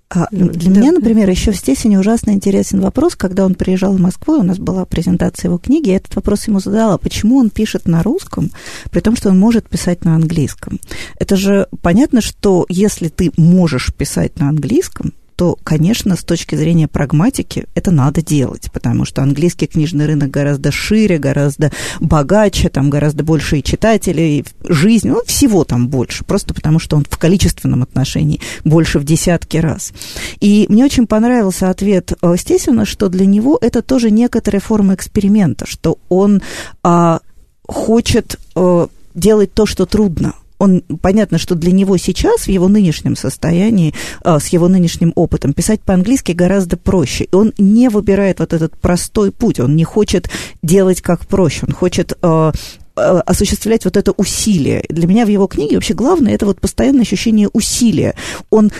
А для да. меня, например, еще в Стесине ужасно интересен вопрос, когда он приезжал в Москву, у нас была презентация его книги, я этот вопрос ему задала, почему он пишет на русском, при том, что он может писать на английском. Это же понятно, что если ты можешь писать на английском, то, конечно, с точки зрения прагматики это надо делать, потому что английский книжный рынок гораздо шире, гораздо богаче, там гораздо больше и читателей, жизнь, ну, всего там больше, просто потому что он в количественном отношении больше в десятки раз. И мне очень понравился ответ э, Стесина, что для него это тоже некоторая форма эксперимента, что он а, хочет а, делать то, что трудно, он, понятно, что для него сейчас, в его нынешнем состоянии, а, с его нынешним опытом, писать по-английски гораздо проще. И он не выбирает вот этот простой путь, он не хочет делать как проще, он хочет а, а, осуществлять вот это усилие. Для меня в его книге вообще главное это вот постоянное ощущение усилия. Он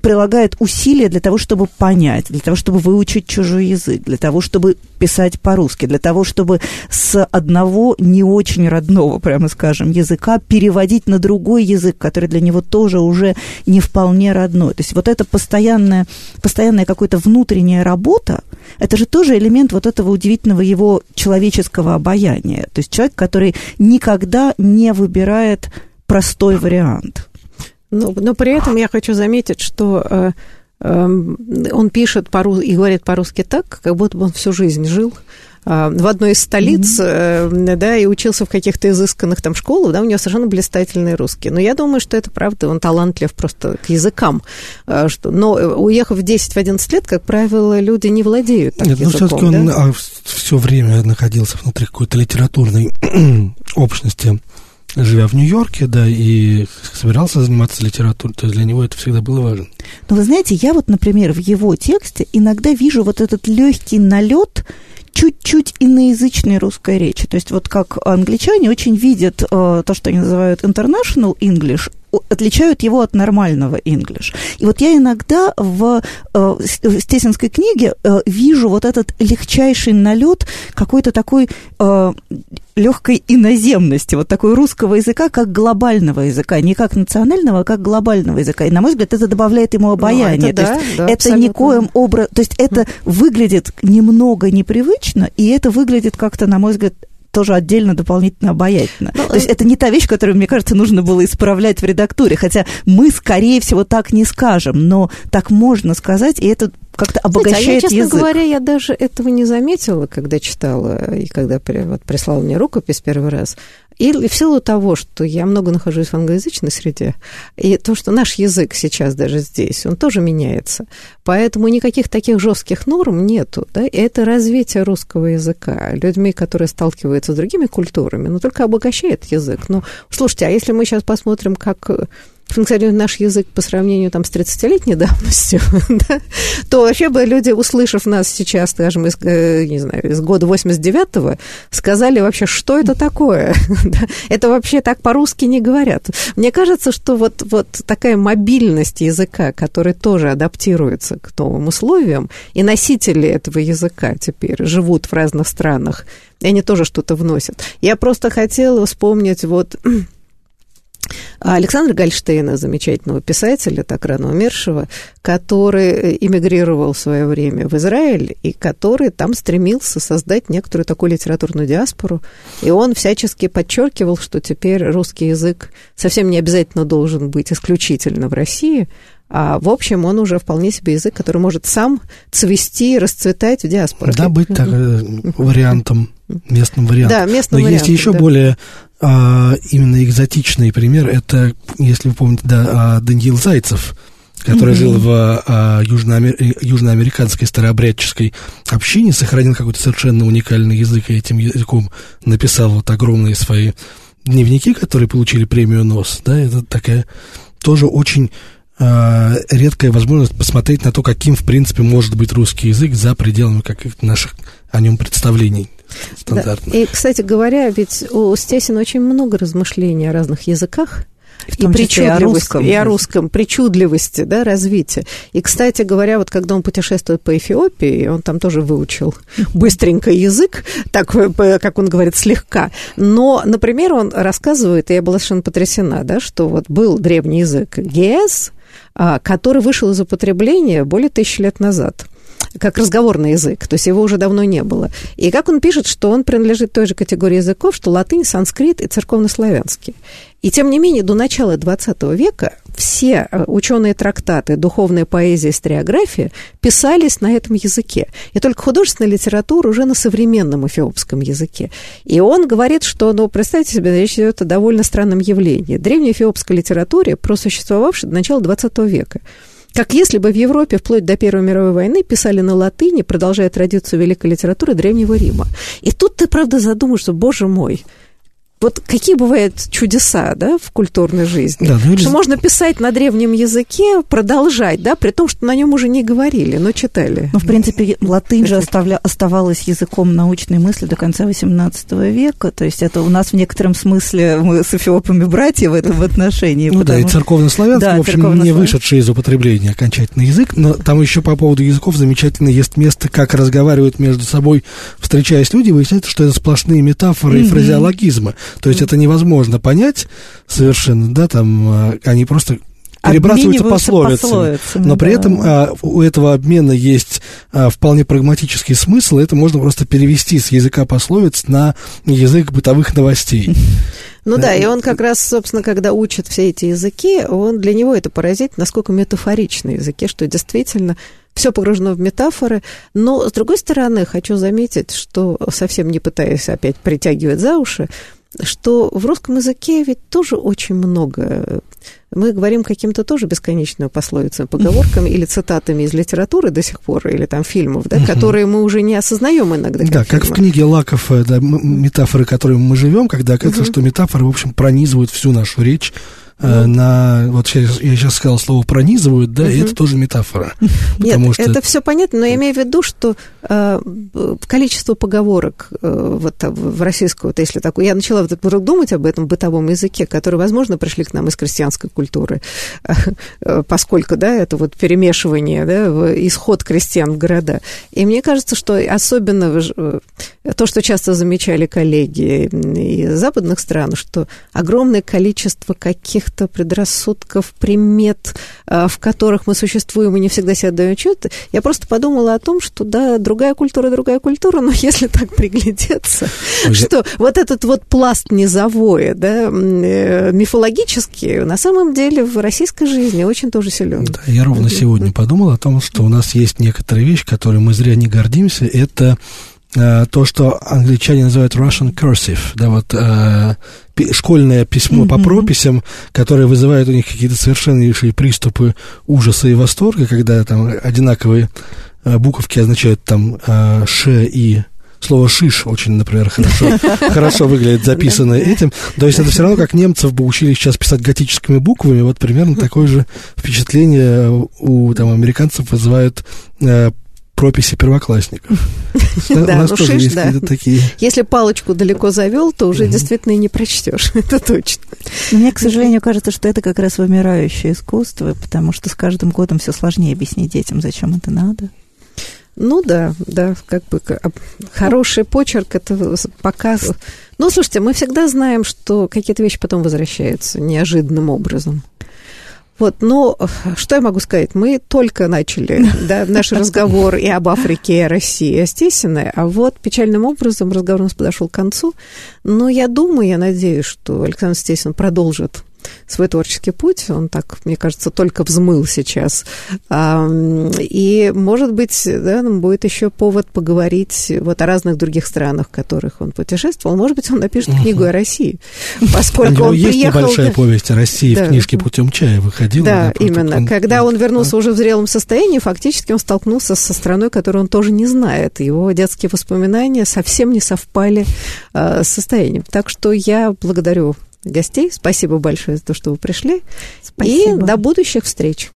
прилагает усилия для того, чтобы понять, для того, чтобы выучить чужой язык, для того, чтобы писать по-русски, для того, чтобы с одного не очень родного, прямо скажем, языка переводить на другой язык, который для него тоже уже не вполне родной. То есть вот эта постоянная, постоянная какая-то внутренняя работа, это же тоже элемент вот этого удивительного его человеческого обаяния. То есть человек, который никогда не выбирает простой вариант. Но, но при этом я хочу заметить, что э, э, он пишет по и говорит по-русски так, как будто бы он всю жизнь жил э, в одной из столиц, mm-hmm. да, и учился в каких-то изысканных там школах, да, у него совершенно блистательный русский. Но я думаю, что это правда, он талантлив просто к языкам. Э, что, но уехав в 10-11 лет, как правило, люди не владеют так Нет, языком. ну все-таки он да? все время находился внутри какой-то литературной общности живя в Нью-Йорке, да, и собирался заниматься литературой, то есть для него это всегда было важно. Но вы знаете, я вот, например, в его тексте иногда вижу вот этот легкий налет чуть-чуть иноязычной русской речи. То есть вот как англичане очень видят э, то, что они называют international English, отличают его от нормального English. И вот я иногда в, э, в Стесинской книге э, вижу вот этот легчайший налет какой-то такой э, легкой иноземности, вот такой русского языка, как глобального языка, не как национального, а как глобального языка. И, на мой взгляд, это добавляет ему обаяние. Ну, это, то да, есть да, это никоим образом... То есть это выглядит немного непривычно, и это выглядит как-то, на мой взгляд, тоже отдельно дополнительно обаятельно. Ну, То есть это не та вещь, которую, мне кажется, нужно было исправлять в редактуре, хотя мы, скорее всего, так не скажем, но так можно сказать, и это как-то обогащает Знаете, а я, честно язык. говоря, я даже этого не заметила, когда читала и когда вот, прислала мне рукопись первый раз. И в силу того, что я много нахожусь в англоязычной среде, и то, что наш язык сейчас даже здесь, он тоже меняется. Поэтому никаких таких жестких норм нету. Да? И это развитие русского языка людьми, которые сталкиваются с другими культурами, но только обогащает язык. Но слушайте, а если мы сейчас посмотрим, как функционирует наш язык по сравнению там, с 30-летней давностью, да, то вообще бы люди, услышав нас сейчас, скажем, из, э, не знаю, из года 89-го, сказали вообще, что это такое? это вообще так по-русски не говорят. Мне кажется, что вот, вот такая мобильность языка, который тоже адаптируется к новым условиям, и носители этого языка теперь живут в разных странах, и они тоже что-то вносят. Я просто хотела вспомнить вот Александра Гольштейна, замечательного писателя, так рано умершего, который эмигрировал в свое время в Израиль и который там стремился создать некоторую такую литературную диаспору. И он всячески подчеркивал, что теперь русский язык совсем не обязательно должен быть исключительно в России, а в общем, он уже вполне себе язык, который может сам цвести, расцветать в диаспоре. Да, быть так, э, вариантом, местным вариантом. Да, местным Но вариантом, есть еще да. более а, именно экзотичный пример. Это, если вы помните, да, а, Даниил Зайцев, который mm-hmm. жил в а, южноамер... южноамериканской старообрядческой общине, сохранил какой-то совершенно уникальный язык, и этим языком написал вот огромные свои дневники, которые получили премию НОС, да, это такая тоже очень э, редкая возможность посмотреть на то, каким, в принципе, может быть русский язык за пределами каких-то наших о нем представлений стандартных. Да. И, кстати говоря, ведь у Стесина очень много размышлений о разных языках, и, и причудливости, и о русском, и о русском причудливости, да, развития. И, кстати говоря, вот когда он путешествует по Эфиопии, он там тоже выучил быстренько язык, так, как он говорит, слегка. Но, например, он рассказывает, и я была совершенно потрясена, да, что вот был древний язык гес, а, который вышел из употребления более тысячи лет назад как разговорный язык, то есть его уже давно не было. И как он пишет, что он принадлежит той же категории языков, что латынь, санскрит и церковнославянский. И тем не менее, до начала XX века все э, ученые трактаты, духовная поэзия, историография писались на этом языке. И только художественная литература уже на современном эфиопском языке. И он говорит, что, ну, представьте себе, речь идет о довольно странном явлении. Древней эфиопской литературе, просуществовавшей до начала XX века. Как если бы в Европе вплоть до Первой мировой войны писали на латыни, продолжая традицию великой литературы Древнего Рима. И тут ты, правда, задумаешься, боже мой, вот какие бывают чудеса, да, в культурной жизни. Да, ну, что можно писать на древнем языке, продолжать, да, при том, что на нем уже не говорили, но читали. Ну, в принципе, латынь же оставля, оставалась языком научной мысли до конца XVIII века, то есть это у нас в некотором смысле мы с эфиопами братья в этом отношении. Ну потому... да, и церковнославянский, да, в общем, не вышедший из употребления окончательно язык, но там еще по поводу языков замечательно есть место, как разговаривают между собой, встречаясь люди, выясняется, что это сплошные метафоры mm-hmm. и фразеологизмы. То есть это невозможно понять совершенно, да, там а, они просто перебрасываются пословицами. пословицами. Но при да. этом а, у этого обмена есть а, вполне прагматический смысл. Это можно просто перевести с языка пословиц на язык бытовых новостей. Ну да, и он как раз, собственно, когда учит все эти языки, он для него это поразительно, насколько метафоричные языки, что действительно все погружено в метафоры. Но, с другой стороны, хочу заметить, что совсем не пытаясь опять притягивать за уши, что в русском языке ведь тоже очень много. Мы говорим каким-то тоже бесконечную пословицами, поговорками или цитатами из литературы до сих пор, или там фильмов, да, которые мы уже не осознаем иногда. Как да, фильмы. как в книге Лаков, да, метафоры, которыми мы живем, когда оказывается, что метафоры, в общем, пронизывают всю нашу речь, Э, на вот я, я сейчас сказал слово пронизывают, да, угу. и это тоже метафора. Нет, что... это все понятно, но я имею в виду, что э, количество поговорок э, вот в российском, вот если такое, я начала вот думать об этом бытовом языке, которые, возможно, пришли к нам из крестьянской культуры, э, поскольку, да, это вот перемешивание, да, исход крестьян в города. И мне кажется, что особенно то, что часто замечали коллеги из западных стран, что огромное количество каких каких-то предрассудков, примет, а, в которых мы существуем и не всегда себе отдаем отчет. Я просто подумала о том, что, да, другая культура, другая культура, но если так приглядеться, что вот этот вот пласт низовой, да, э, мифологический, на самом деле в российской жизни очень тоже силен. Да, я ровно сегодня подумал о том, что у нас есть некоторые вещи, которые мы зря не гордимся. Это э, то, что англичане называют Russian cursive, да, вот э, школьное письмо mm-hmm. по прописям, которое вызывает у них какие-то совершеннейшие приступы ужаса и восторга, когда там одинаковые э, буковки означают там э, ш и слово «шиш» очень, например, хорошо, хорошо выглядит записанное этим. То есть это все равно, как немцев бы учили сейчас писать готическими буквами, вот примерно такое же впечатление у там, американцев вызывают э, прописи первоклассников. Да, ну шиш, да. Если палочку далеко завел, то уже действительно и не прочтешь, это точно. Мне, к сожалению, кажется, что это как раз вымирающее искусство, потому что с каждым годом все сложнее объяснить детям, зачем это надо. Ну да, да, как бы хороший почерк это показ. Ну, слушайте, мы всегда знаем, что какие-то вещи потом возвращаются неожиданным образом. Вот, но что я могу сказать? Мы только начали да, наш разговор и об Африке, и о России, и о Стесине, а вот печальным образом разговор у нас подошел к концу. Но я думаю, я надеюсь, что Александр Стесин продолжит свой творческий путь. Он так, мне кажется, только взмыл сейчас. И, может быть, да, будет еще повод поговорить вот о разных других странах, в которых он путешествовал. Может быть, он напишет книгу о России, поскольку он есть приехал... небольшая повесть о России в книжке «Путем чая» выходила. Да, именно. Когда он вернулся уже в зрелом состоянии, фактически он столкнулся со страной, которую он тоже не знает. Его детские воспоминания совсем не совпали с состоянием. Так что я благодарю гостей. Спасибо большое за то, что вы пришли. Спасибо. И до будущих встреч.